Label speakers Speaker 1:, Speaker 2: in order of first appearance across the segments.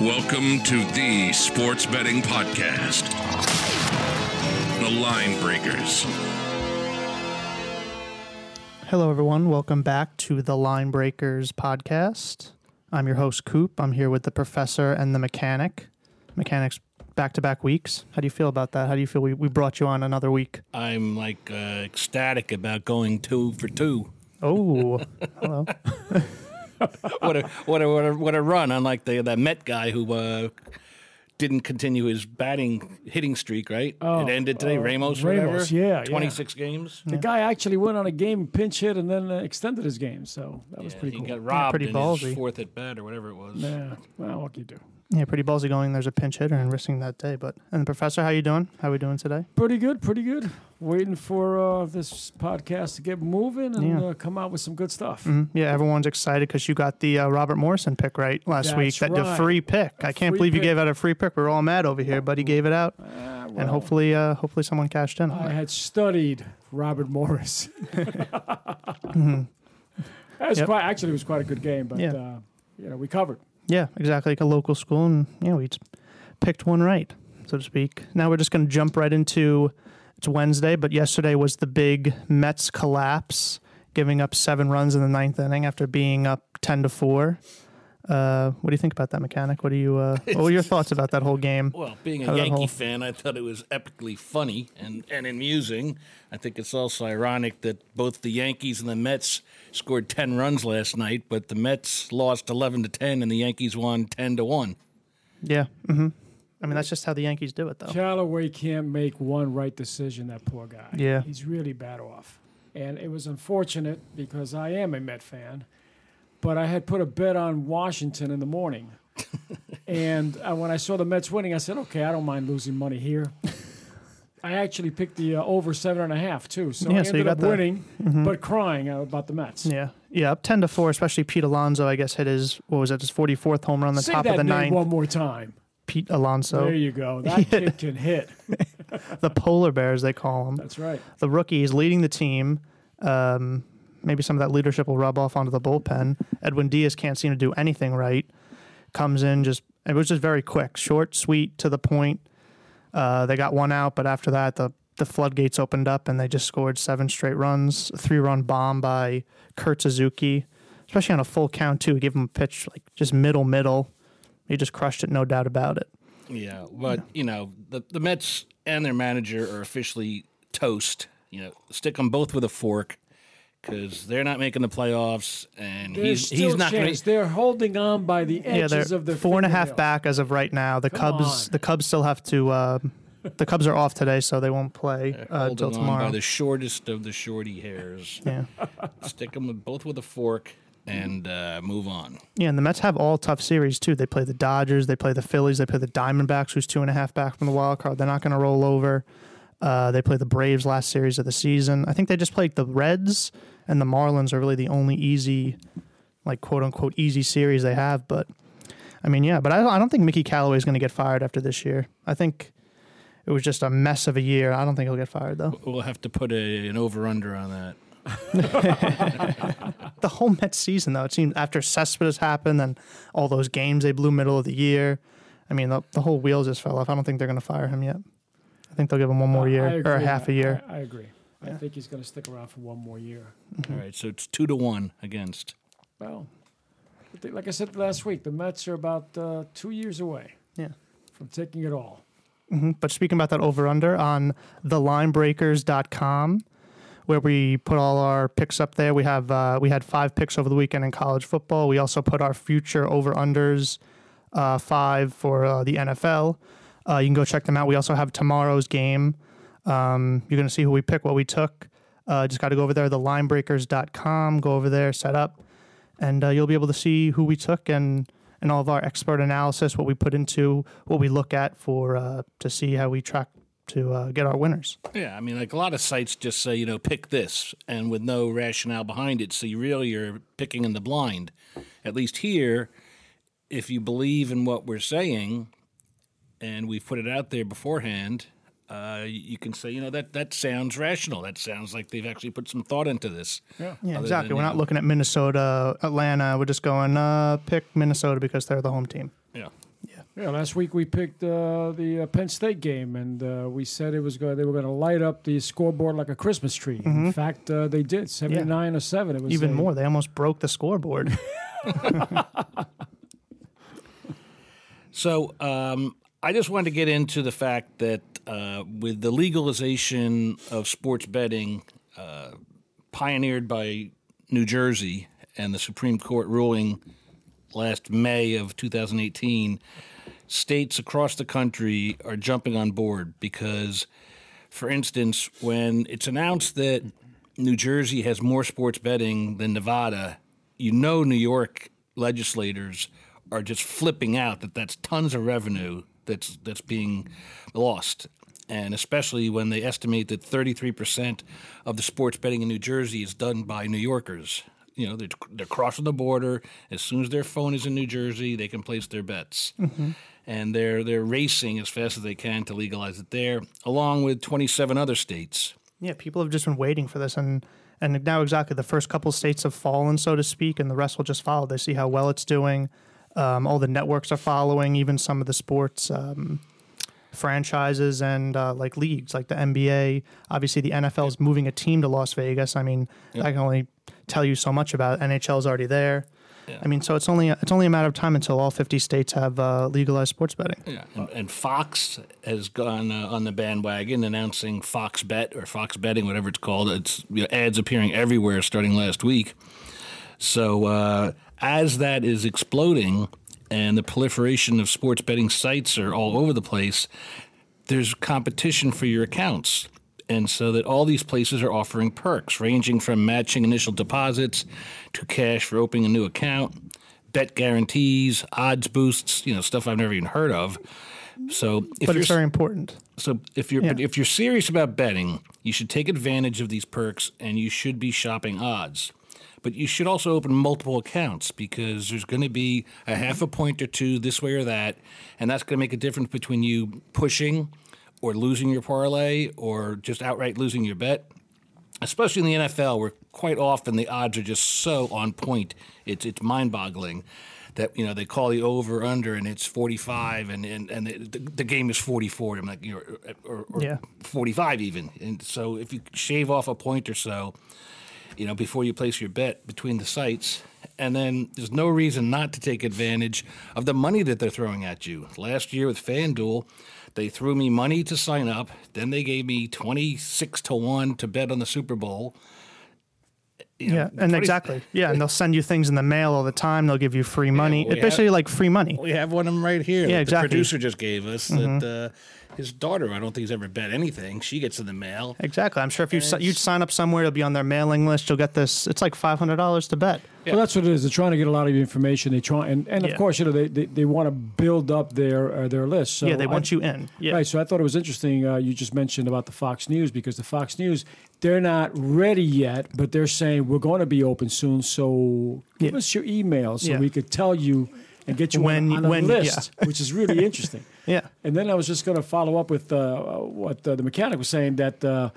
Speaker 1: Welcome to the Sports Betting Podcast, The Line Breakers.
Speaker 2: Hello, everyone. Welcome back to the Line Breakers podcast. I'm your host, Coop. I'm here with the professor and the mechanic. Mechanics back to back weeks. How do you feel about that? How do you feel we, we brought you on another week?
Speaker 3: I'm like uh, ecstatic about going two for two.
Speaker 2: Oh, hello.
Speaker 3: what a what a what a what a run! Unlike the that Met guy who uh, didn't continue his batting hitting streak. Right,
Speaker 4: Oh,
Speaker 3: it ended today.
Speaker 4: uh,
Speaker 3: Ramos,
Speaker 4: Ramos,
Speaker 3: whatever.
Speaker 4: yeah, yeah.
Speaker 3: twenty six games.
Speaker 4: The guy actually went on a game, pinch hit, and then uh, extended his game. So that was
Speaker 3: Yeah,
Speaker 4: pretty
Speaker 3: he
Speaker 4: cool.
Speaker 3: got robbed
Speaker 2: pretty
Speaker 3: in
Speaker 2: ballsy.
Speaker 3: his fourth at bat or whatever it was.
Speaker 4: yeah. Well, what can you do?
Speaker 2: Yeah, pretty ballsy going. There's a pinch hitter and risking that day. But and the professor, how you doing? How are we doing today?
Speaker 4: Pretty good. Pretty good. Waiting for uh, this podcast to get moving and
Speaker 2: Yeah.
Speaker 4: uh, come out with some good stuff.
Speaker 2: Mhm. Yeah, everyone's excited because you got the uh, Robert Morrison pick right last
Speaker 4: That's
Speaker 2: week. That the free pick. I can't believe you gave out a free pick. We're all mad over here, but he gave it out,
Speaker 4: Ah,
Speaker 2: and hopefully, uh, hopefully, someone cashed in.
Speaker 4: I had studied Robert Morris. That's
Speaker 2: Yep.
Speaker 4: quite actually it was quite a good game, but
Speaker 2: Yeah.
Speaker 4: uh, you know we covered.
Speaker 2: Yeah, exactly. Like a local school, and yeah, we just picked one right, so to speak. Now we're just going to jump right into it's Wednesday, but yesterday was the big Mets collapse, giving up seven runs in the ninth inning after being up ten to four. Uh, what do you think about that mechanic? What do you? Uh, what were your thoughts about that whole game?
Speaker 3: Well, being a
Speaker 2: that
Speaker 3: Yankee
Speaker 2: whole-
Speaker 3: fan, I thought it was epically funny and, and amusing. I think it's also ironic that both the Yankees and the Mets scored 10 runs last night, but the Mets lost 11 to 10 and the Yankees won 10 to 1.
Speaker 2: Yeah. hmm I mean, that's just how the Yankees do it, though.
Speaker 4: Callaway can't make one right decision. That poor guy.
Speaker 2: Yeah.
Speaker 4: he's really bad off, and it was unfortunate because I am a Met fan, but I had put a bet on Washington in the morning, and uh, when I saw the Mets winning, I said, "Okay, I don't mind losing money here." I actually picked the uh, over seven and a half too, so
Speaker 2: Yeah,
Speaker 4: I
Speaker 2: so you
Speaker 4: ended
Speaker 2: got
Speaker 4: up
Speaker 2: the-
Speaker 4: winning, but crying uh, about the Mets.
Speaker 2: Yeah, yeah, up ten to four. Especially Pete Alonso, I guess, hit his what was that his forty fourth home run on the
Speaker 4: Say
Speaker 2: top
Speaker 4: that
Speaker 2: of the
Speaker 4: name
Speaker 2: ninth.
Speaker 4: one more time.
Speaker 2: Pete Alonso,
Speaker 4: there you go. That kid can hit.
Speaker 2: the polar bears they call him.
Speaker 4: That's right.
Speaker 2: The rookie is leading the team. Um, maybe some of that leadership will rub off onto the bullpen. Edwin Diaz can't seem to do anything right. Comes in just it was just very quick, short, sweet, to the point. Uh, they got one out, but after that, the the floodgates opened up and they just scored seven straight runs. A three run bomb by Kurt Suzuki, especially on a full count too. Give him a pitch like just middle middle. He just crushed it, no doubt about it.
Speaker 3: Yeah, but, you know, the, the Mets and their manager are officially toast. You know, stick them both with a fork because they're not making the playoffs and
Speaker 4: There's
Speaker 3: he's,
Speaker 4: still
Speaker 3: he's not going
Speaker 4: chance.
Speaker 3: to.
Speaker 4: They're holding on by the
Speaker 2: yeah,
Speaker 4: edges
Speaker 2: they're
Speaker 4: of their
Speaker 2: four and a half
Speaker 4: fingernails.
Speaker 2: back as of right now. The
Speaker 4: Come
Speaker 2: Cubs,
Speaker 4: on.
Speaker 2: the Cubs still have to. Uh, the Cubs are off today, so they won't play uh,
Speaker 3: Holding
Speaker 2: until
Speaker 3: on
Speaker 2: tomorrow.
Speaker 3: by the shortest of the shorty hairs.
Speaker 2: yeah,
Speaker 3: Stick them with, both with a fork and uh, move on.
Speaker 2: yeah, and the Mets have all tough series too. They play the Dodgers, they play the Phillies, they play the Diamondbacks, who's two and a half back from the wild card. They're not going to roll over. Uh, they play the Braves last series of the season. I think they just played the Reds and the Marlins are really the only easy, like quote unquote easy series they have. But I mean, yeah, but I, I don't think Mickey Callaway is going to get fired after this year. I think it was just a mess of a year. I don't think he'll get fired though.
Speaker 3: We'll have to put a, an over under on that.
Speaker 2: the whole Mets season, though, it seems after Cespedes happened and all those games they blew middle of the year. I mean, the, the whole wheels just fell off. I don't think they're going to fire him yet. I think they'll give him one more
Speaker 4: I-
Speaker 2: year or
Speaker 4: agree.
Speaker 2: half a year.
Speaker 4: I, I agree. I
Speaker 2: Yeah.
Speaker 4: think he's going to stick around for one more year.
Speaker 3: All right, so it's two to one against.
Speaker 4: Well, I like I said last week, the Mets are about uh, two years away
Speaker 2: Yeah.
Speaker 4: from taking it all.
Speaker 2: hmm But speaking about that over under on thelinebreakers.com, where we put all our picks up there, we have uh, we had five picks over the weekend in college football. We also put our future over unders uh, five for uh, the NFL. Uh, you can go check them out. We also have tomorrow's game. Um, you're going to see who we pick, what we took. Uh, just got to go over there, thelinebreakers.com. Go over there, set up, and uh, you'll be able to see who we took and and all of our expert analysis, what we put into, what we look at for uh, to see how we track to uh, get our winners.
Speaker 3: Yeah, I mean, like a lot of sites just say, you know, pick this, and with no rationale behind it. So you really are picking in the blind. At least here, if you believe in what we're saying, and we've put it out there beforehand, uh, you can say, you know, that that sounds rational. That sounds like they've actually put some thought into this.
Speaker 4: Yeah.
Speaker 2: Yeah, exactly.
Speaker 3: than,
Speaker 2: We're
Speaker 3: you
Speaker 2: not
Speaker 3: know-
Speaker 2: looking at Minnesota, Atlanta. We're just going uh, pick Minnesota because they're the home team.
Speaker 3: Yeah.
Speaker 2: Yeah.
Speaker 4: Yeah, last week we picked uh, the uh, Penn State game, and uh, we said it was going. They were going to light up the scoreboard like a Christmas tree. In fact, uh, they did seventy nine or seven. It was
Speaker 2: Even
Speaker 4: a-
Speaker 2: more, they almost broke the scoreboard.
Speaker 3: So um, I just wanted to get into the fact that uh, with the legalization of sports betting, uh, pioneered by New Jersey and the Supreme Court ruling last May of 2018, states across the country are jumping on board because, for instance, when it's announced that New Jersey has more sports betting than Nevada, you know New York legislators are just flipping out that that's tons of revenue that's that's being lost. And especially when they estimate that 33% of the sports betting in New Jersey is done by New Yorkers. You know, they're, they're crossing the border. As soon as their phone is in New Jersey, they can place their bets. And they're, they're racing as fast as they can to legalize it there, along with 27 other states.
Speaker 2: yeah, people have just been waiting for this, and and now exactly the first couple states have fallen, so to speak, and the rest will just follow. They see how well it's doing. Um, all the networks are following, even some of the sports um, franchises and uh, like leagues, like the NBA. Obviously, the NFL is moving a team to Las Vegas. I mean, I can only tell you so much about it. NHL is already there. I mean, so it's only it's only a matter of time until all 50 states have uh, legalized sports betting.
Speaker 3: Yeah, and, and Fox has gone uh, on the bandwagon, announcing Fox Bet or Fox Betting, whatever it's called. It's you know, ads appearing everywhere starting last week. So uh, as that is exploding, and the proliferation of sports betting sites are all over the place, there's competition for your accounts. And so that all these places are offering perks ranging from matching initial deposits to cash for opening a new account, bet guarantees, odds boosts, you know, stuff I've never even heard of. So if
Speaker 2: But it's very important.
Speaker 3: so if you're
Speaker 2: Yeah.
Speaker 3: but if you're serious about betting, you should take advantage of these perks and you should be shopping odds. But you should also open multiple accounts because there's going to be a half a point or two this way or that, and that's going to make a difference between you pushing or losing your parlay or just outright losing your bet. Especially in the NFL, where quite often the odds are just so on point, it's it's mind-boggling that you know they call the over under and it's 45 and and, and the, the game is 44 i'm like you know or, or
Speaker 2: Yeah.
Speaker 3: 45 even and so if you shave off a point or so you know before you place your bet between the sites and then there's no reason not to take advantage of the money that they're throwing at you last year with fanduel they threw me money to sign up then they gave me 26 to 1 to bet on the super bowl You know,
Speaker 2: Yeah, and
Speaker 3: 20
Speaker 2: exactly. Yeah, and they'll send you things in the mail all the time. They'll give you free money. it's basically like free money.
Speaker 3: We have one of them right here.
Speaker 2: Yeah, exactly. Mm-hmm.
Speaker 3: The producer just gave us that uh, his daughter. I don't think he's ever bet anything. She gets in the mail.
Speaker 2: Exactly. I'm sure if you si- you sign up somewhere, you'll be on their mailing list. You'll get this. It's like five hundred dollars to bet.
Speaker 4: Well, that's what it is. They're trying to get a lot of information. They try, and, and of
Speaker 2: Yeah.
Speaker 4: course, you know, they, they, they want to build up their uh, their list. So
Speaker 2: yeah, they
Speaker 4: I-
Speaker 2: want you in. Yeah.
Speaker 4: Right. So I thought it was interesting. Uh, you just mentioned about the Fox News because the Fox News they're not ready yet, but they're saying we're going to be open soon. So give
Speaker 2: Yeah.
Speaker 4: us your email so
Speaker 2: Yeah.
Speaker 4: we could tell you and get you
Speaker 2: When-
Speaker 4: on, on a
Speaker 2: when-
Speaker 4: list, which is really interesting.
Speaker 2: Yeah.
Speaker 4: And then I was just going to follow up with uh, what uh, the mechanic was saying that uh,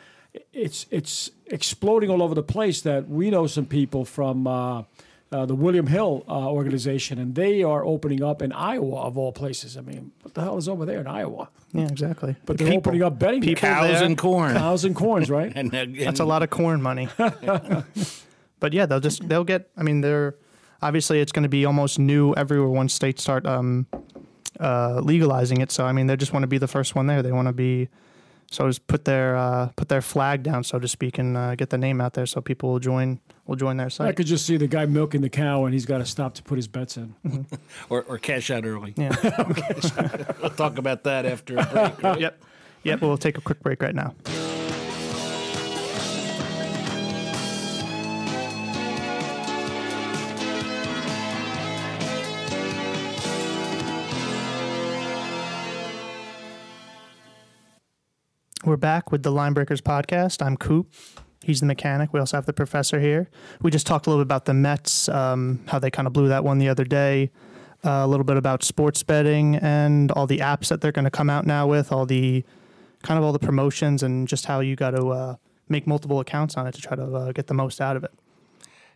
Speaker 4: it's it's exploding all over the place. That we know some people from uh, uh, the William Hill uh, organization, and they are opening up in Iowa of all places. I mean, what the hell is over there in Iowa?
Speaker 2: Yeah. Exactly.
Speaker 4: But they're
Speaker 2: People.
Speaker 4: opening up betting
Speaker 3: Cows
Speaker 2: there.
Speaker 3: and corn.
Speaker 4: cows and corns, right?
Speaker 3: And, and
Speaker 2: That's a lot of corn money. but yeah, they'll just they'll get. I mean, they're obviously it's going to be almost new everywhere once states start um, uh, legalizing it. So I mean, they just want to be the first one there. They want to be. So just put their uh, put their flag down, so to speak, and uh, get the name out there, so people will join will join their site.
Speaker 4: I could just see the guy milking the cow, and he's got to stop to put his bets in.
Speaker 3: or, or cash out early.
Speaker 2: Yeah.
Speaker 3: We'll talk about that after a break. right?
Speaker 2: yep. Yep. We'll take a quick break right now. We're back with the Linebreakers podcast. I'm Coop. He's the mechanic. We also have the professor here. We just talked a little bit about the Mets, um, how they kind of blew that one the other day. Uh, a little bit about sports betting and all the apps that they're going to come out now with, all the kind of all the promotions and just how you got to uh, make multiple accounts on it to try to uh, get the most out of it.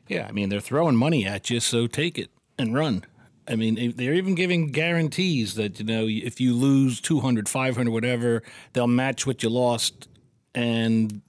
Speaker 3: Yeah, I mean they're throwing money at you, so take it and run. I mean, they're even giving guarantees that you know if you lose 200, 500, whatever, they'll match what you lost, and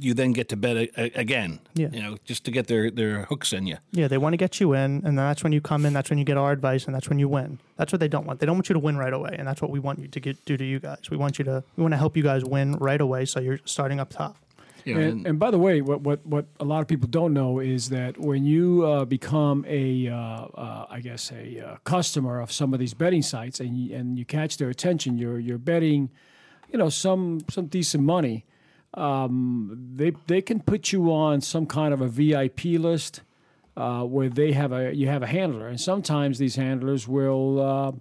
Speaker 3: you then get to bet again.
Speaker 2: Yeah.
Speaker 3: You know, just to get their their hooks in you.
Speaker 2: Yeah, they want to get you in, and that's when you come in. That's when you get our advice, and that's when you win. That's what they don't want. They don't want you to win right away, and that's what we want you to get do to you guys. We want you to we want to help you guys win right away, so you're starting up top.
Speaker 3: You know,
Speaker 4: And, and by the way, what, what, what a lot of people don't know is that when you uh, become a, uh, uh, I guess, a uh, customer of some of these betting sites and you, and you catch their attention, you're you're betting, you know, some some decent money. Um, they they can put you on some kind of a VIP list uh, where they have a you have a handler, and sometimes these handlers will. Uh,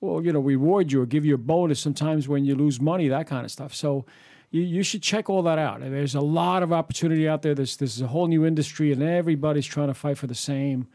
Speaker 4: well, you know, reward you or give you a bonus sometimes when you lose money, that kind of stuff. So you, you should check all that out. There's a lot of opportunity out there. This this is a whole new industry, and everybody's trying to fight for the same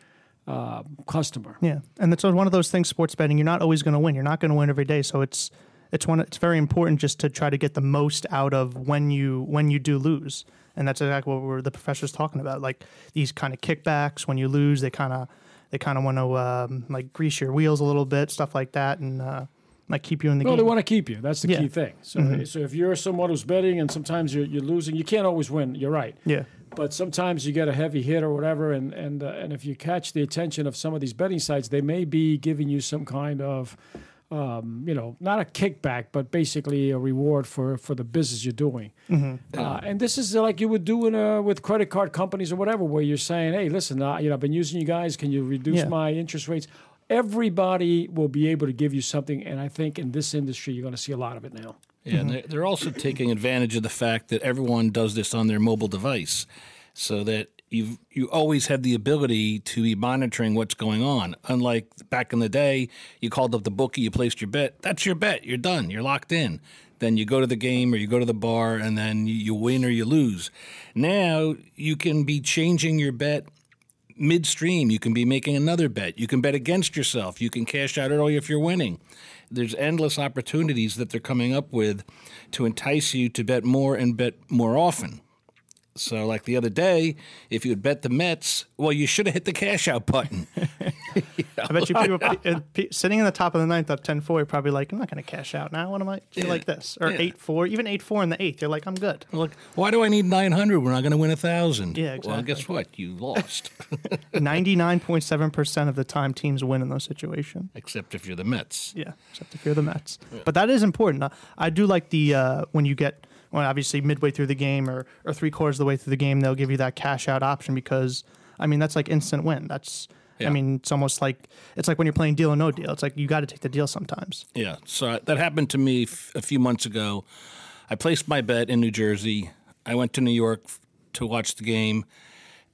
Speaker 4: uh, customer.
Speaker 2: Yeah, and it's one of those things. Sports betting, you're not always going to win. You're not going to win every day, so it's it's one. It's very important just to try to get the most out of when you when you do lose, and that's exactly what the professor's talking about. Like these kind of kickbacks when you lose, they kind of they kind of want to um, like grease your wheels a little bit, stuff like that, and uh, like keep you in the
Speaker 4: No,
Speaker 2: game.
Speaker 4: they want to keep you. That's the
Speaker 2: Yeah.
Speaker 4: key thing. So, so if you're someone who's betting and sometimes you're, you're losing, you can't always win. You're right.
Speaker 2: yeah,
Speaker 4: But sometimes you get a heavy hit or whatever, and and uh, and if you catch the attention of some of these betting sites, they may be giving you some kind of, um, you know, not a kickback, but basically a reward for for the business you're doing. Uh, and this is like you would do in a, with credit card companies or whatever, where you're saying, hey, listen, uh, you know, I've been using you guys. Can you reduce
Speaker 2: Yeah.
Speaker 4: my interest rates? Everybody will be able to give you something, and I think in this industry, you're going to see a lot of it now.
Speaker 3: Yeah, and they're, also taking advantage of the fact that everyone does this on their mobile device, so that you you always have the ability to be monitoring what's going on. Unlike back in the day, you called up the bookie, you placed your bet. That's your bet. You're done. You're locked in. Then you go to the game or you go to the bar, and then you win or you lose. Now you can be changing your bet midstream. You can be making another bet. You can bet against yourself. You can cash out early if you're winning. There's endless opportunities that they're coming up with to entice you to bet more and bet more often. So, like the other day, if you had bet the Mets, well, you should have hit the cash out button.
Speaker 2: I bet you people uh, sitting in the top of the ninth up 10-4, you're probably like, I'm not going to cash out now. What am I
Speaker 3: Yeah.
Speaker 2: like this or
Speaker 3: Yeah.
Speaker 2: eight four, even eight four in the eighth? You're like, I'm good.
Speaker 3: Look, why do I need 900 when I'm going to win a 1,000?
Speaker 2: Yeah, exactly.
Speaker 3: Well, guess what? You lost.
Speaker 2: Ninety nine point seven percent of the time, teams win in those situations.
Speaker 3: Except if you're the Mets.
Speaker 2: Yeah, except if you're the Mets. But that is important. I do like the uh, when you get well, obviously midway through the game or or three quarters of the way through the game, they'll give you that cash out option because I mean that's like instant win. That's
Speaker 3: Yeah.
Speaker 2: I mean it's almost like it's like when you're playing deal or no deal. It's like you got to take the deal sometimes.
Speaker 3: Yeah, so uh, that happened to me f- a few months ago. I placed my bet in New Jersey. I went to New York f- to watch the game,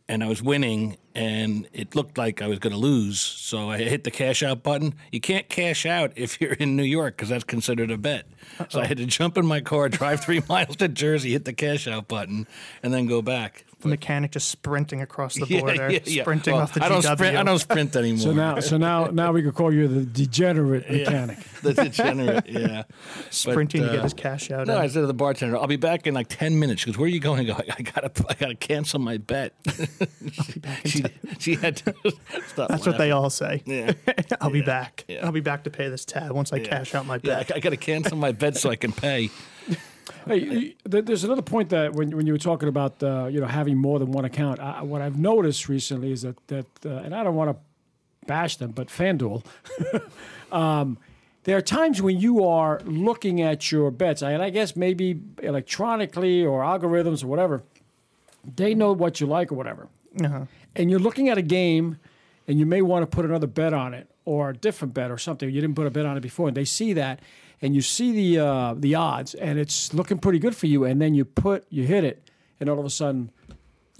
Speaker 3: and I was winning, and it looked like I was going to lose. So I hit the cash out button. You can't cash out if you're in New York because that's considered a bet. So I had to jump in my car, drive three miles to Jersey, hit the cash out button, and then go back.
Speaker 2: The mechanic just sprinting across the
Speaker 3: Yeah,
Speaker 2: border,
Speaker 3: yeah, yeah.
Speaker 2: sprinting
Speaker 3: Well,
Speaker 2: off the
Speaker 3: I don't
Speaker 2: GW.
Speaker 3: sprint. I don't sprint anymore.
Speaker 4: So now, so now, now we could call you the degenerate mechanic.
Speaker 3: the degenerate. Yeah,
Speaker 2: sprinting
Speaker 3: But,
Speaker 2: to get
Speaker 3: uh,
Speaker 2: his cash out.
Speaker 3: No,
Speaker 2: in.
Speaker 3: I said to the bartender, "I'll be back in like ten minutes." She goes, "Where are you going?" I go, "I gotta, I gotta cancel my bet." she, she had to stop.
Speaker 2: That's what they all say.
Speaker 3: Yeah,
Speaker 2: I'll be back.
Speaker 3: yeah.
Speaker 2: I'll be back to pay this tab once I cash out my bet.
Speaker 3: I, I gotta cancel my bet so I can pay.
Speaker 4: Hey, there's another point that when, when you were talking about uh, you know having more than one account, I, what I've noticed recently is that that uh, and I don't want to bash them, but FanDuel, um, there are times when you are looking at your bets, and I guess maybe electronically or algorithms or whatever, they know what you like or whatever,
Speaker 2: Uh-huh.
Speaker 4: and you're looking at a game, and you may want to put another bet on it or a different bet or something. You didn't put a bet on it before, and they see that, and you see the uh, the odds, and it's looking pretty good for you, and then you put you hit it, and all of a sudden,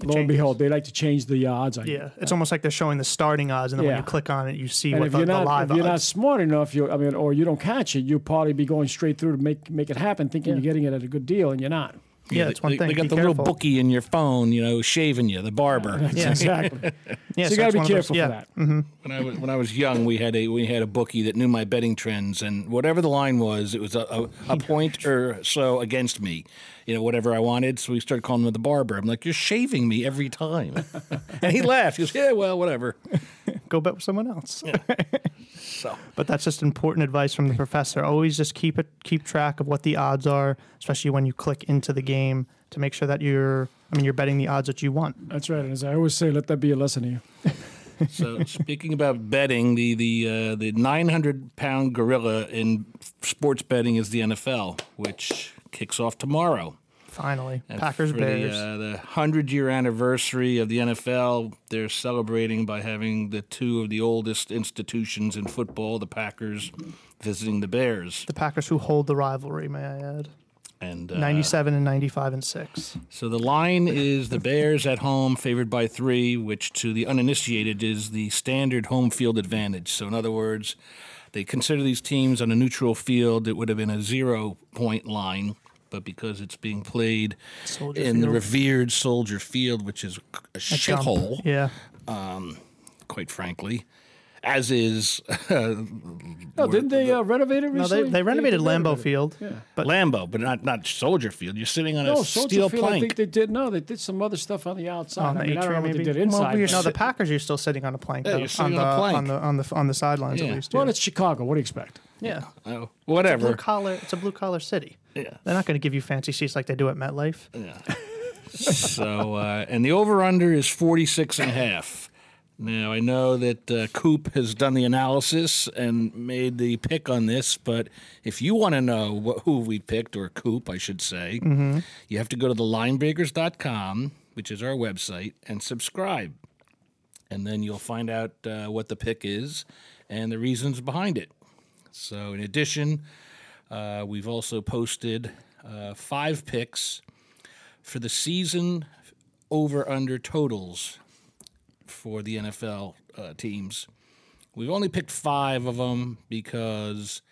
Speaker 4: lo and behold, they like to change the odds.
Speaker 2: Yeah, it's almost like they're showing the starting odds, and then when you click on it, you see
Speaker 4: And
Speaker 2: what
Speaker 4: if
Speaker 2: the,
Speaker 4: you're
Speaker 2: the live
Speaker 4: if you're not smart enough, you I mean, or you don't catch it, you'll probably be going straight through to make make it happen, thinking you're getting it at a good deal, and you're not.
Speaker 2: Yeah, it's one
Speaker 3: they,
Speaker 2: thing.
Speaker 3: They got
Speaker 2: Be
Speaker 3: the
Speaker 2: careful.
Speaker 3: little bookie in your phone, you know, shaving you, the barber.
Speaker 2: Yeah.
Speaker 4: exactly.
Speaker 2: Yeah,
Speaker 4: so you got to be
Speaker 2: one those-
Speaker 4: careful
Speaker 2: yeah.
Speaker 4: for that. Mm-hmm.
Speaker 3: When I was when I was young, we had a we had a bookie that knew my betting trends, and whatever the line was, it was a, a, a point or so against me, you know, whatever I wanted. So we started calling him the barber. I'm like, you're shaving me every time, and he laughed. He goes, yeah, well, whatever.
Speaker 2: Go bet with someone else.
Speaker 3: So
Speaker 2: But that's just important advice from the professor. Always just keep it keep track of what the odds are, especially when you click into the game to make sure that you're I mean you're betting the odds that you want.
Speaker 4: That's right. And as I always say, let that be a lesson to you.
Speaker 3: So speaking about betting, the the uh, the 900 pound gorilla in sports betting is the NFL, which kicks off tomorrow.
Speaker 2: Finally.
Speaker 3: And
Speaker 2: Packers Bears.
Speaker 3: The, uh, the hundred year anniversary of the NFL, they're celebrating by having the two of the oldest institutions in football, the Packers, visiting the Bears.
Speaker 2: the Packers who hold the rivalry, may I add.
Speaker 3: And uh,
Speaker 2: 97 and 95 and 6.
Speaker 3: So the line is the Bears at home, favored by three, which to the uninitiated is the standard home field advantage. So, in other words, they consider these teams on a neutral field, it would have been a zero point line. But because it's being played
Speaker 2: Soldier
Speaker 3: in the revered Soldier Field, which is a
Speaker 2: Jump.
Speaker 3: shithole,
Speaker 2: Yeah.
Speaker 3: quite frankly, as is uh,
Speaker 4: No, didn't they uh, renovate it
Speaker 2: No,
Speaker 4: recently?
Speaker 2: they, they renovated
Speaker 4: did
Speaker 2: Lambeau
Speaker 4: renovate it.
Speaker 2: Field. But
Speaker 3: Lambeau, but not not Soldier Field. You're sitting on a
Speaker 4: No, Soldier
Speaker 3: steel
Speaker 4: Field. I think
Speaker 3: plank.
Speaker 4: they did. No, they did some other stuff on the outside.
Speaker 2: on the
Speaker 4: I mean, I don't know
Speaker 2: atrium,
Speaker 4: what they
Speaker 2: maybe.
Speaker 4: did inside.
Speaker 2: Well, you're,
Speaker 4: but-
Speaker 2: no, the Packers, you're still sitting on a plank.
Speaker 3: Yeah,
Speaker 2: though,
Speaker 3: you're sitting
Speaker 2: on,
Speaker 3: on a
Speaker 2: the,
Speaker 3: plank.
Speaker 2: on the on the on the sidelines
Speaker 3: Yeah.
Speaker 2: at least.
Speaker 4: well,
Speaker 2: yeah.
Speaker 4: it's Chicago. What do you expect?
Speaker 2: yeah.
Speaker 3: Oh,
Speaker 2: Blue
Speaker 3: whatever.
Speaker 2: collar. It's a blue collar city.
Speaker 3: Yeah.
Speaker 2: They're not going to give you fancy seats like they do at MetLife.
Speaker 3: Yeah. so, uh, and the over under is 46 and a half. Now, I know that uh, Coop has done the analysis and made the pick on this, but if you want to know what, who we picked, or Coop, I should say, you have to go to thelinebreakers.com, which is our website, and subscribe. And then you'll find out uh, what the pick is and the reasons behind it. So, in addition, uh, we've also posted uh, five picks for the season over under totals for the NFL uh, teams. We've only picked five of them because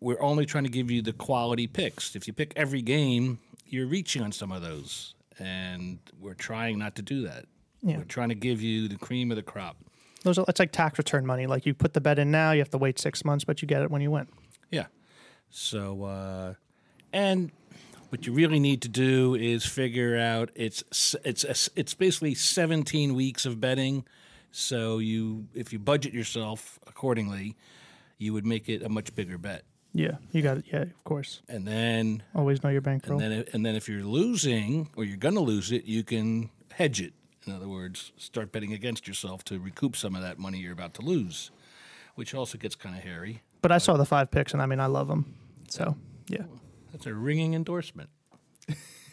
Speaker 3: we're only trying to give you the quality picks. If you pick every game, you're reaching on some of those, and we're trying not to do that.
Speaker 2: Yeah.
Speaker 3: We're trying to give you the cream of the crop.
Speaker 2: Those are, it's like tax return money. Like you put the bet in now, you have to wait six months, but you get it when you win.
Speaker 3: Yeah. So, uh, and what you really need to do is figure out it's it's it's basically 17 weeks of betting. So you, if you budget yourself accordingly, you would make it a much bigger bet.
Speaker 2: Yeah, you got it. Yeah, of course.
Speaker 3: And then,
Speaker 2: Always know your bankroll.
Speaker 3: and then, and then, if you're losing or you're gonna lose it, you can hedge it. In other words, start betting against yourself to recoup some of that money you're about to lose, which also gets kind of hairy.
Speaker 2: But I saw the five picks, and I mean, I love them. So yeah,
Speaker 3: That's a ringing endorsement.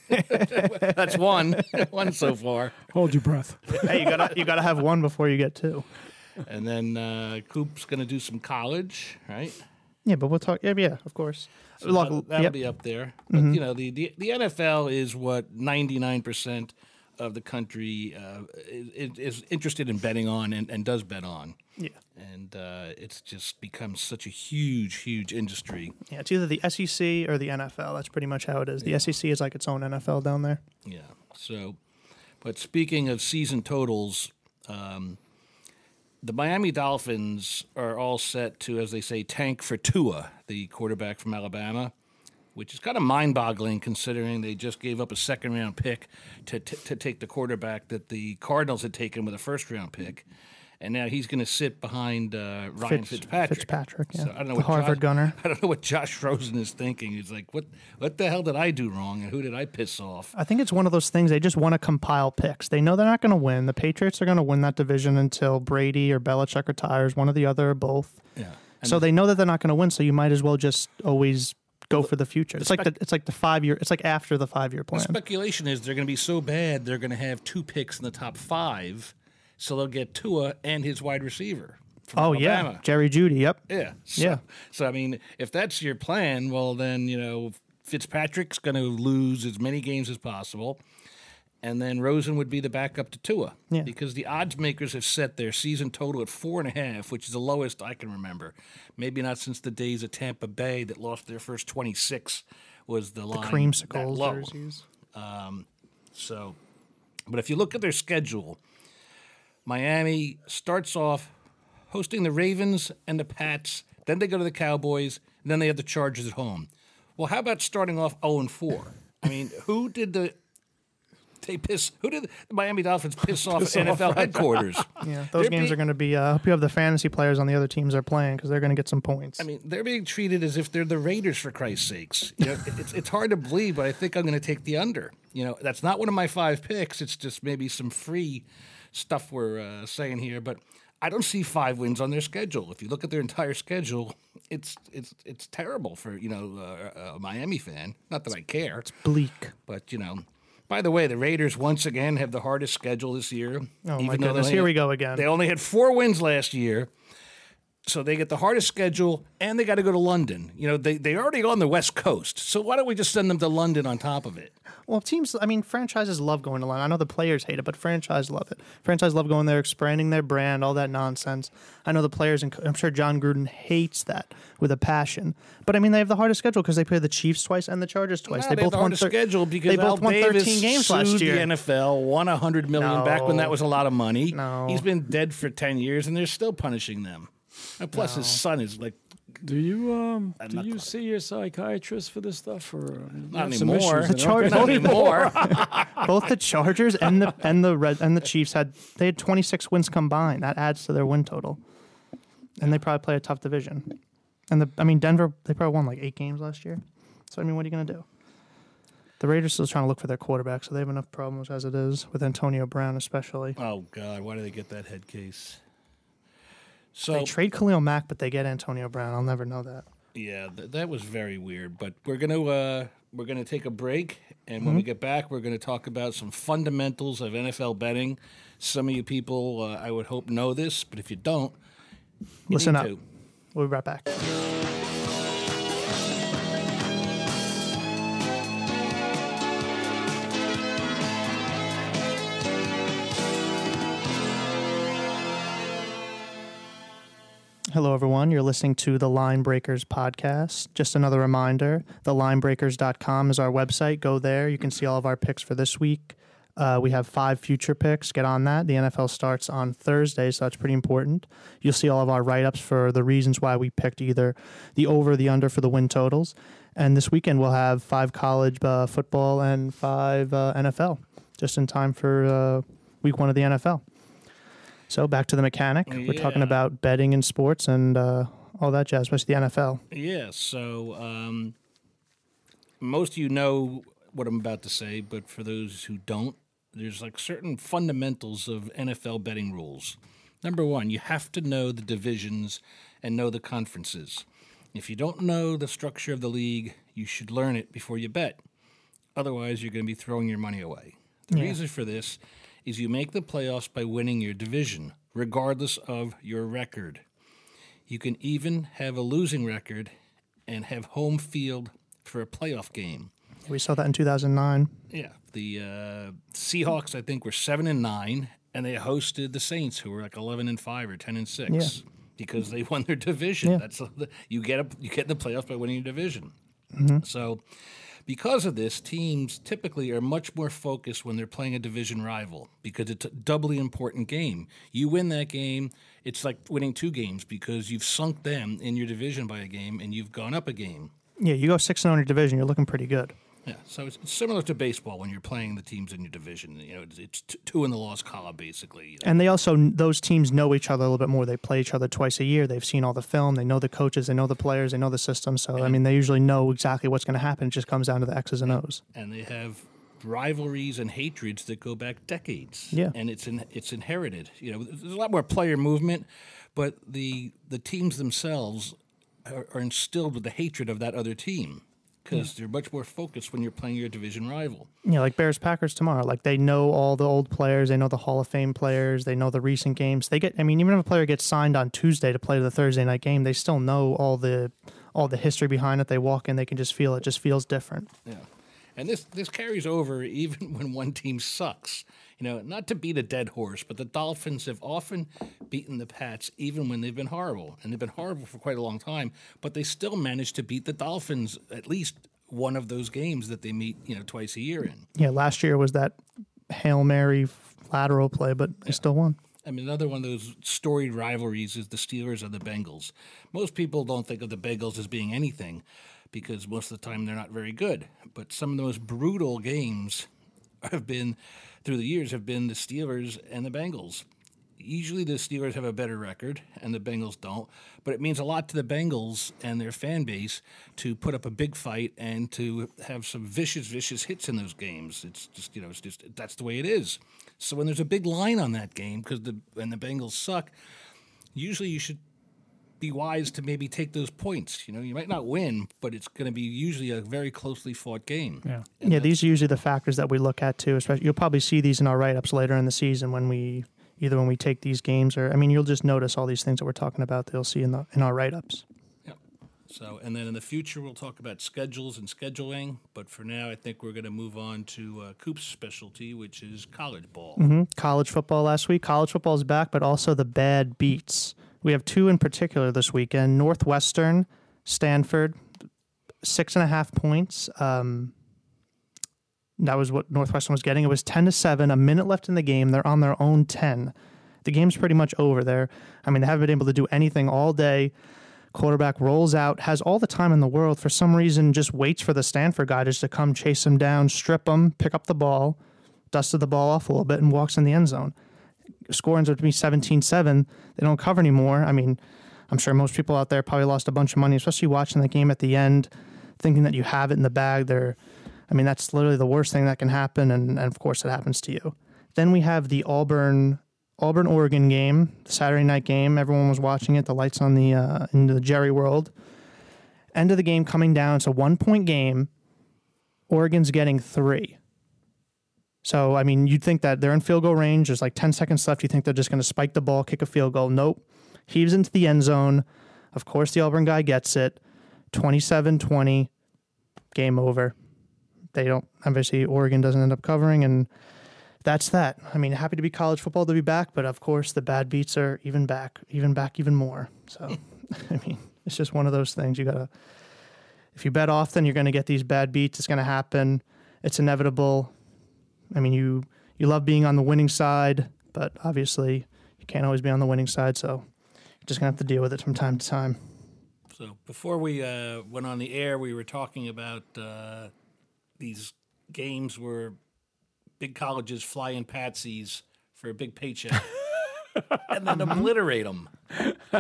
Speaker 3: That's one, one so far.
Speaker 4: Hold your breath.
Speaker 2: hey, you gotta you gotta have one before you get two.
Speaker 3: And then uh, Coop's going to do some college, right?
Speaker 2: Yeah, but we'll talk. Yeah, yeah, of course.
Speaker 3: So
Speaker 2: Look,
Speaker 3: that'll, that'll
Speaker 2: yep.
Speaker 3: be up there. But you know, the, the the NFL is what ninety nine percent of the country uh, is, is interested in betting on and, and does bet on.
Speaker 2: yeah,
Speaker 3: And uh, it's just become such a huge, huge industry.
Speaker 2: yeah. It's either the SEC or the NFL. That's pretty much how it is. The SEC is like its own NFL down there.
Speaker 3: Yeah. So, but speaking of season totals, um, the Miami Dolphins are all set to, as they say, tank for Tua, the quarterback from Alabama, which is kind of mind-boggling considering they just gave up a second-round pick to t- to take the quarterback that the Cardinals had taken with a first-round pick. And now he's going to sit behind uh, Ryan
Speaker 2: Fitz-
Speaker 3: Fitzpatrick.
Speaker 2: Fitzpatrick, yeah.
Speaker 3: So I don't know
Speaker 2: The
Speaker 3: what
Speaker 2: Harvard
Speaker 3: Josh,
Speaker 2: gunner.
Speaker 3: I don't know what Josh Rosen is thinking. He's like, "What? What the hell did I do wrong? And who did I piss off?"
Speaker 2: I think it's one of those things they just want to compile picks. They know they're not going to win. The Patriots are going to win that division until Brady or Belichick retires, one or the other or both.
Speaker 3: Yeah.
Speaker 2: so they know that they're not going to win. So you might as well just always go for the future. It's like the it's like the five year. It's like after the five year
Speaker 3: The
Speaker 2: plan.
Speaker 3: speculation is they're going to be so bad they're going to have two picks in the top five, so they'll get Tua and his wide receiver.
Speaker 2: Oh
Speaker 3: Alabama.
Speaker 2: yeah, Jerry Jeudy. Yep.
Speaker 3: yeah, so,
Speaker 2: Yeah.
Speaker 3: So I mean, if that's your plan, well then you know Fitzpatrick's going to lose as many games as possible, and then Rosen would be the backup to Tua.
Speaker 2: Yeah.
Speaker 3: Because the odds makers have set their season total at four and a half, which is the lowest I can remember. Maybe not since the days of Tampa Bay that lost their first twenty six was the line that
Speaker 2: Creamsicles
Speaker 3: low.
Speaker 2: jerseys.
Speaker 3: Um, so, but if you look at their schedule, Miami starts off hosting the Ravens and the Pats, then they go to the Cowboys, and then they have the Chargers at home. Well, how about starting off 0 and 4? I mean, who did the They piss. Who did the Miami Dolphins piss off NFL headquarters?
Speaker 2: Yeah, those
Speaker 3: They're
Speaker 2: games
Speaker 3: being-
Speaker 2: are going to be. Uh, I hope you have the fantasy players on the other teams are playing because they're going to get some points.
Speaker 3: I mean, they're being treated as if they're the Raiders for Christ's sakes. You know, it's it's hard to believe, but I think I'm going to take the under. You know, that's not one of my five picks. It's just maybe some free stuff we're uh, saying here, but I don't see five wins on their schedule. If you look at their entire schedule, it's it's it's terrible for you know uh, a Miami fan. Not that I care, It's
Speaker 2: Bleak.
Speaker 3: but you know. By the way, the Raiders once again have the hardest schedule this year.
Speaker 2: Oh, my goodness. Here
Speaker 3: had-
Speaker 2: we go again.
Speaker 3: They only had four wins last year, so they get the hardest schedule, and they got to go to London. You know, they they already go on the West Coast, so why don't we just send them to London on top of it?
Speaker 2: Well, teams. I mean, franchises love going to London. I know the players hate it, but franchises love it. Franchises love going there, expanding their brand, all that nonsense. I know the players, and I'm sure Jon Gruden hates that with a passion. But I mean, they have the hardest schedule because they play the Chiefs twice and the Chargers twice.
Speaker 3: No,
Speaker 2: they
Speaker 3: have
Speaker 2: both
Speaker 3: the
Speaker 2: won thir-
Speaker 3: schedule because
Speaker 2: they both
Speaker 3: Al
Speaker 2: won
Speaker 3: Davis
Speaker 2: 13 games last year.
Speaker 3: the NFL, won a hundred million back when that was a lot of money.
Speaker 2: No.
Speaker 3: He's been dead for ten years, and they're still punishing them. And plus, his son is like
Speaker 4: Do you um do
Speaker 3: not
Speaker 4: you
Speaker 3: quite.
Speaker 4: see your psychiatrist for this stuff or um, you
Speaker 3: Not
Speaker 4: have some
Speaker 3: anymore.
Speaker 4: issues
Speaker 3: The
Speaker 4: that
Speaker 2: Char-
Speaker 4: don't-
Speaker 3: not anymore.
Speaker 2: both the Chargers and the and the Red and the Chiefs had they had 26 wins combined. That adds to their win total, and they probably play a tough division. And the I mean Denver they probably won like eight games last year. So I mean, what are you going to do? The Raiders still trying to look for their quarterback, so they have enough problems as it is with Antonio Brown, especially.
Speaker 3: oh God, why do they get that head case? So
Speaker 2: They trade Khalil Mack, but they get Antonio Brown. I'll never know that.
Speaker 3: Yeah, th- that was very weird. But we're gonna uh, we're gonna take a break, and when we get back, we're gonna talk about some fundamentals of NFL betting. Some of you people, uh, I would hope, know this, but if you don't, you
Speaker 2: Listen up.
Speaker 3: to.
Speaker 2: We'll be right back. Hello, everyone. You're listening to the Line Breakers podcast. Just another reminder thelinebreakers.com is our website. Go there. You can see all of our picks for this week. Uh, we have five future picks. Get on that. The NFL starts on Thursday, so that's pretty important. You'll see all of our write ups for the reasons why we picked either the over or the under for the win totals. And this weekend, we'll have five college uh, football and five uh, NFL, just in time for uh, week one of the NFL. So back to the mechanic. We're talking about betting in sports and uh, all that jazz, especially the NFL.
Speaker 3: Yeah. So um, most of you know what I'm about to say, but for those who don't, there's like certain fundamentals of NFL betting rules. Number one, you have to know the divisions and know the conferences. If you don't know the structure of the league, you should learn it before you bet. Otherwise, you're going to be throwing your money away. The reason for this is you make the playoffs by winning your division, regardless of your record. You can even have a losing record and have home field for a playoff game.
Speaker 2: We saw that in 2009.
Speaker 3: Yeah, the uh, Seahawks I think were seven and nine, and they hosted the Saints, who were like eleven and five or ten and six, because they won their division.
Speaker 2: Yeah.
Speaker 3: That's you get a, you get in the playoffs by winning your division. So, because of this, teams typically are much more focused when they're playing a division rival because it's a doubly important game. You win that game, it's like winning two games because you've sunk them in your division by a game and you've gone up a game.
Speaker 2: Yeah, you go 6 0 in your division, you're looking pretty good.
Speaker 3: Yeah, so it's, it's similar to baseball when you're playing the teams in your division. You know, it's, it's t- two in the loss column basically. you know.
Speaker 2: And they also, those teams know each other a little bit more. They play each other twice a year. They've seen all the film. They know the coaches. They know the players. They know the system. So, I mean, they usually know exactly what's going to happen. It just comes down to the X's and O's.
Speaker 3: and they have rivalries and hatreds that go back decades.
Speaker 2: Yeah.
Speaker 3: and it's in, it's inherited. You know, there's a lot more player movement, but the the teams themselves are, are instilled with the hatred of that other team because they're much more focused when you're playing your division rival.
Speaker 2: Yeah, like Bears Packers tomorrow. Like they know all the old players. They know the Hall of Fame players. They know the recent games. They get, I mean, even if a player gets signed on Tuesday to play the Thursday night game, they still know all the all the history behind it. They walk in, they can just feel it. Just feels different.
Speaker 3: Yeah. And this this carries over even when one team sucks. You know, not to beat a dead horse, but the Dolphins have often beaten the Pats even when they've been horrible. And they've been horrible for quite a long time, but they still manage to beat the Dolphins at least one of those games that they meet, you know, twice a year in.
Speaker 2: Yeah, last year was that Hail Mary lateral play, but they still won.
Speaker 3: I mean, another one of those storied rivalries is the Steelers and the Bengals. Most people don't think of the Bengals as being anything because most of the time they're not very good. But some of the most brutal games have been through the years have been the Steelers and the Bengals. Usually the Steelers have a better record and the Bengals don't, but it means a lot to the Bengals and their fan base to put up a big fight and to have some vicious, vicious hits in those games. It's just you know, it's just that's the way it is. So when there's a big line on that game because the and the Bengals suck, usually you should be wise to maybe take those points. You know, you might not win, but it's going to be usually a very closely fought game.
Speaker 4: Yeah.
Speaker 2: yeah, these are usually the factors that we look at too. Especially, you'll probably see these in our write-ups later in the season when we either when we take these games or I mean, you'll just notice all these things that we're talking about. That you'll see in the in our write-ups.
Speaker 3: Yep. So, and then in the future, we'll talk about schedules and scheduling. But for now, I think we're going to move on to uh, Coop's specialty, which is college ball.
Speaker 2: hmm College football last week. College football is back, but also the bad beats. We have two in particular this weekend: Northwestern, Stanford, six and a half points. Um, that was what Northwestern was getting. It was ten to seven. A minute left in the game. They're on their own ten. The game's pretty much over there. I mean, they haven't been able to do anything all day. Quarterback rolls out, has all the time in the world. For some reason, just waits for the Stanford guy just to come chase him down, strip him, pick up the ball, dusted the ball off a little bit, and walks in the end zone. Score ends up to be 17 7. They don't cover anymore. I mean, I'm sure most people out there probably lost a bunch of money, especially watching the game at the end, thinking that you have it in the bag. They're, I mean, that's literally the worst thing that can happen. And, and of course, it happens to you. Then we have the Auburn Auburn Oregon game, Saturday night game. Everyone was watching it. The lights on the uh, the Jerry World. End of the game coming down. It's a one point game. Oregon's getting three. So I mean, you'd think that they're in field goal range. There's like ten seconds left. You think they're just going to spike the ball, kick a field goal? Nope. Heaves into the end zone. Of course, the Auburn guy gets it. 27-20. Game over. They don't obviously Oregon doesn't end up covering and that's that. I mean, happy to be college football to be back, but of course the bad beats are even back, even back, even more. So, I mean, it's just one of those things. You gotta, if you bet often, you're gonna get these bad beats. It's gonna happen. It's inevitable. I mean, you you love being on the winning side, but obviously you can't always be on the winning side. So, you're just gonna have to deal with it from time to time.
Speaker 3: So before we uh, went on the air, we were talking about uh, these games where big colleges fly in patsies for a big paycheck and then obliterate them.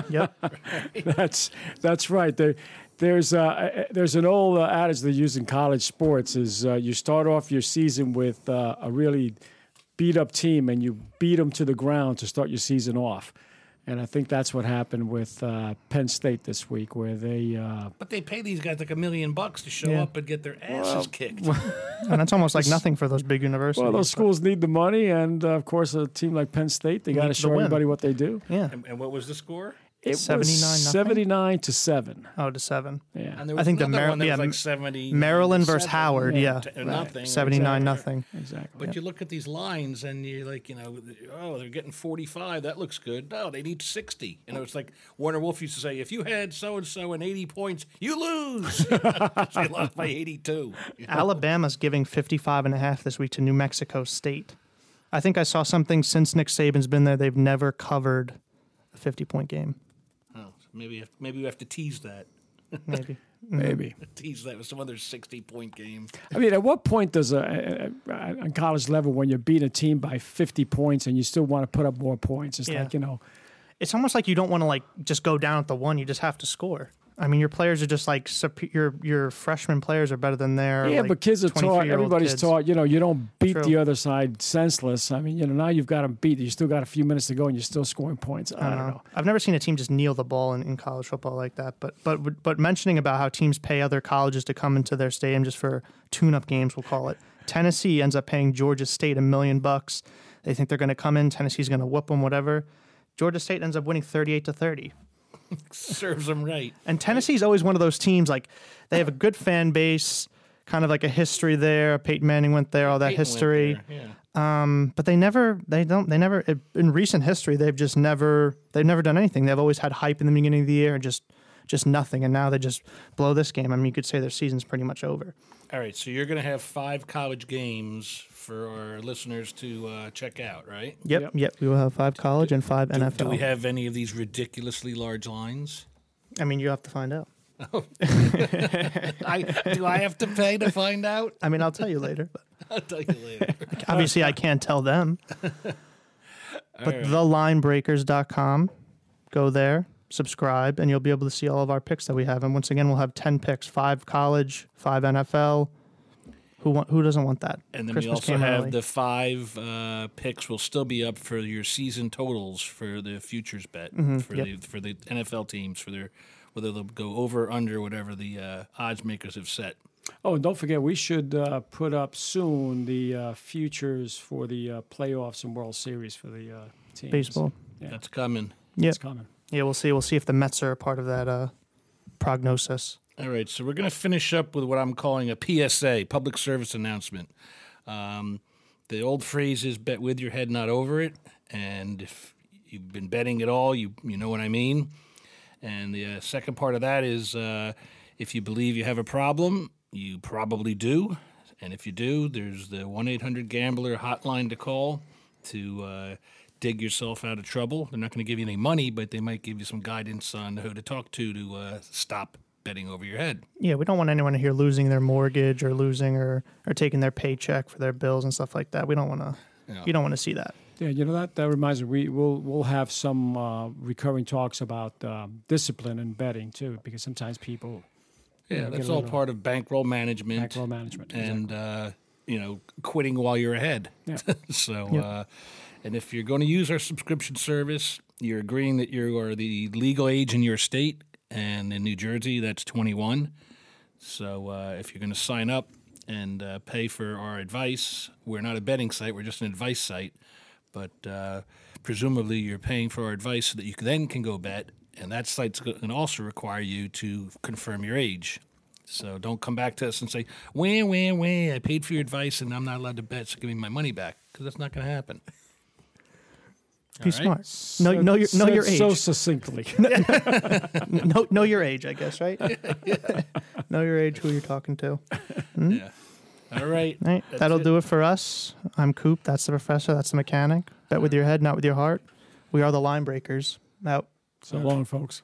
Speaker 2: Yep.
Speaker 4: That's that's right. There, there's uh, there's an old uh, adage they use in college sports is uh, you start off your season with uh, a really beat up team and you beat them to the ground to start your season off. And I think that's what happened with uh, Penn State this week, where they uh,
Speaker 3: But they pay these guys like a million bucks to show
Speaker 2: Yeah.
Speaker 3: up and get their asses kicked.
Speaker 2: and that's almost like nothing for those big universities.
Speaker 4: well, those schools need the money, and uh, of course, a team like Penn State, they got to show everybody what they do.
Speaker 2: Yeah.
Speaker 3: and, and what was the score?
Speaker 4: It
Speaker 2: 79
Speaker 4: was
Speaker 2: nothing?
Speaker 4: seventy-nine to seven.
Speaker 2: Oh, to seven.
Speaker 4: Yeah,
Speaker 3: And there
Speaker 2: I think the
Speaker 3: another
Speaker 2: Mar-
Speaker 3: one that
Speaker 2: yeah,
Speaker 3: was like 70.
Speaker 2: Maryland versus
Speaker 3: 7,
Speaker 2: Howard, yeah.
Speaker 3: to- nothing.
Speaker 2: 79
Speaker 3: exactly.
Speaker 2: nothing.
Speaker 4: exactly.
Speaker 3: But you look at these lines and you're like, you know, oh, they're getting 45. That looks good. No, they need 60. You know, it's like Warner Wolf used to say, if you had so and so and 80 points, you lose. they lost by 82.
Speaker 2: Alabama's giving 55 and a half this week to New Mexico State. I think I saw something since Nick Saban's been there, they've never covered a 50 point game.
Speaker 3: So maybe have, maybe we have to tease that.
Speaker 2: Maybe. Mm-hmm.
Speaker 4: Maybe.
Speaker 3: Tease that with some other 60 point game.
Speaker 4: I mean, at what point does a, a, a on college level when you're beating a team by 50 points and you still want to put up more points? It's
Speaker 2: Yeah.
Speaker 4: like you know,
Speaker 2: It's almost like you don't want to like just go down at the one, you just have to score. I mean, your players are just like your your freshman players are better than their
Speaker 4: yeah,
Speaker 2: like,
Speaker 4: but kids are taught. Everybody's
Speaker 2: kids.
Speaker 4: taught. You know, you don't beat
Speaker 2: True.
Speaker 4: the other side senseless. I mean, you know, now you've got them beat. You still got a few minutes to go, and you're still scoring points. I, don't uh-huh. know.
Speaker 2: I've never seen a team just kneel the ball in, in college football like that. But but but mentioning about how teams pay other colleges to come into their stadium just for tune-up games, we'll call it. Tennessee ends up paying Georgia State a million bucks. They think they're going to come in. Tennessee's going to whoop them, whatever. Georgia State ends up winning 38 to 30.
Speaker 3: Serves them right.
Speaker 2: And Tennessee's always one of those teams like they have a good fan base, kind of like a history there. Peyton Manning went there, all that
Speaker 3: Peyton
Speaker 2: history.
Speaker 3: Yeah.
Speaker 2: Um, but they never, they don't, they never, in recent history, they've just never, they've never done anything. They've always had hype in the beginning of the year and just, just nothing. And now they just blow this game. I mean, you could say their season's pretty much over.
Speaker 3: All right, so you're going to have five college games for our listeners to uh, check out, right?
Speaker 2: Yep,
Speaker 4: Yep.
Speaker 2: yep. We will have five college and five
Speaker 3: Do,
Speaker 2: NFL.
Speaker 3: do we have any of these ridiculously large lines?
Speaker 2: I mean, you have to find out.
Speaker 3: I, do I have to pay to find out?
Speaker 2: I mean, I'll tell you later. But
Speaker 3: I'll tell you later.
Speaker 2: Obviously, I can't tell them. but
Speaker 3: right.
Speaker 2: thelinebreakers.com. Go there, subscribe, and you'll be able to see all of our picks that we have. And once again, we'll have 10 picks five college, five NFL. Who, want, who doesn't want that?
Speaker 3: And then
Speaker 2: Christmas
Speaker 3: we also have
Speaker 2: early.
Speaker 3: the five uh, picks will still be up for your season totals for the futures bet for
Speaker 2: Mm-hmm. yep.
Speaker 3: the for the NFL teams for their whether they'll go over or under whatever the uh, odds makers have set.
Speaker 4: Oh, and don't forget, we should uh, put up soon the uh, futures for the uh, playoffs and World Series for the uh, teams.
Speaker 2: baseball.
Speaker 4: Yeah.
Speaker 3: That's coming.
Speaker 2: Yep.
Speaker 4: It's coming.
Speaker 2: Yeah, we'll see. We'll see if the Mets are a part of that uh, prognosis.
Speaker 3: All right, so we're going to finish up with what I'm calling a PSA, public service announcement. Um, the old phrase is "bet with your head, not over it," and if you've been betting at all, you you know what I mean. And the uh, second part of that is uh, if you believe you have a problem, you probably do, and if you do, there's the one eight hundred gambler hotline to call to. Uh, Dig yourself out of trouble. They're not going to give you any money, but they might give you some guidance on who to talk to to uh, stop betting over your head.
Speaker 2: Yeah, we don't want anyone here losing their mortgage or losing or, or taking their paycheck for their bills and stuff like that. We don't want to.
Speaker 3: Yeah.
Speaker 2: You don't want to see that.
Speaker 4: Yeah, you know that that reminds me. We will we'll have some uh, recurring talks about um, discipline and betting too, because sometimes people
Speaker 3: Yeah,
Speaker 4: get
Speaker 3: that's all
Speaker 4: little
Speaker 3: part of bankroll management
Speaker 4: bankroll management.
Speaker 3: and uh, you know quitting while you're ahead.
Speaker 4: Yeah.
Speaker 3: so,
Speaker 2: Yep.
Speaker 3: uh, and if you're going to use our subscription service, you're agreeing that you are the legal age in your state, and in New Jersey that's 21. So, uh, if you're going to sign up and uh, pay for our advice, we're not a betting site; we're just an advice site. But uh, presumably, you're paying for our advice so that you then can go bet, and that site's going to also require you to confirm your age. So don't come back to us and say, "Wah wah wah! I paid for your advice and I'm not allowed to bet, so give me my money back," because that's not going to happen.
Speaker 2: Be
Speaker 3: All right.
Speaker 2: smart. Know, know your know
Speaker 4: Said
Speaker 2: your age.
Speaker 4: so succinctly.
Speaker 2: know, know your age, I guess, right? know your age, who you're talking to. Hmm?
Speaker 3: Yeah. All right.
Speaker 2: All right,
Speaker 3: That's
Speaker 2: that'll
Speaker 3: it.
Speaker 2: do it for us. I'm Coop. That's the professor. That's the mechanic. Bet with your head, not with your heart. We are the line breakers. Out.
Speaker 4: so long, folks.